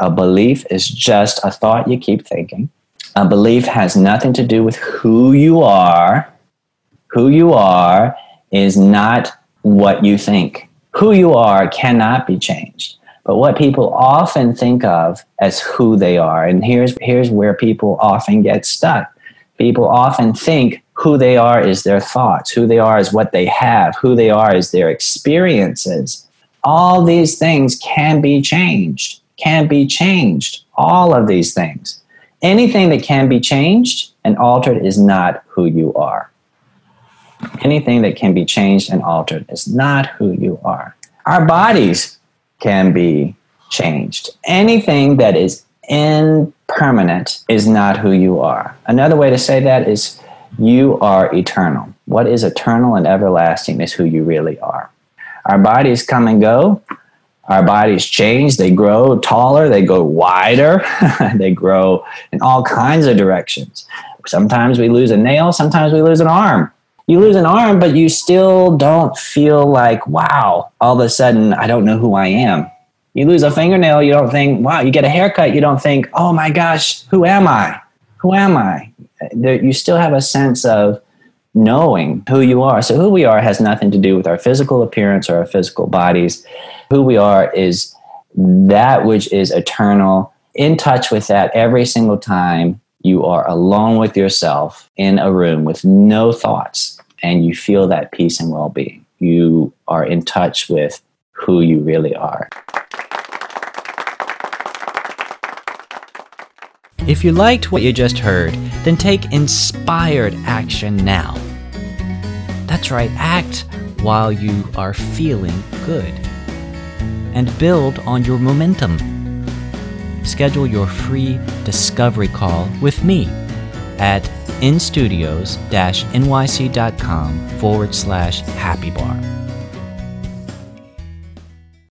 A belief is just a thought you keep thinking. A belief has nothing to do with who you are. Who you are is not what you think. Who you are cannot be changed. But what people often think of as who they are, and here's, here's where people often get stuck. People often think who they are is their thoughts, who they are is what they have, who they are is their experiences. All these things can be changed, can be changed. All of these things. Anything that can be changed and altered is not who you are. Anything that can be changed and altered is not who you are. Our bodies can be changed. Anything that is impermanent is not who you are. Another way to say that is you are eternal. What is eternal and everlasting is who you really are. Our bodies come and go. Our bodies change. They grow taller. They go wider. they grow in all kinds of directions. Sometimes we lose a nail. Sometimes we lose an arm you lose an arm, but you still don't feel like, wow, all of a sudden I don't know who I am. You lose a fingernail, you don't think, wow, you get a haircut, you don't think, oh my gosh, who am I? Who am I? You still have a sense of knowing who you are. So, who we are has nothing to do with our physical appearance or our physical bodies. Who we are is that which is eternal, in touch with that every single time you are alone with yourself in a room with no thoughts and you feel that peace and well being. You are in touch with who you really are. If you liked what you just heard, then take inspired action now. That's right, act while you are feeling good. And build on your momentum. Schedule your free discovery call with me at instudios-nyc.com forward slash happy bar.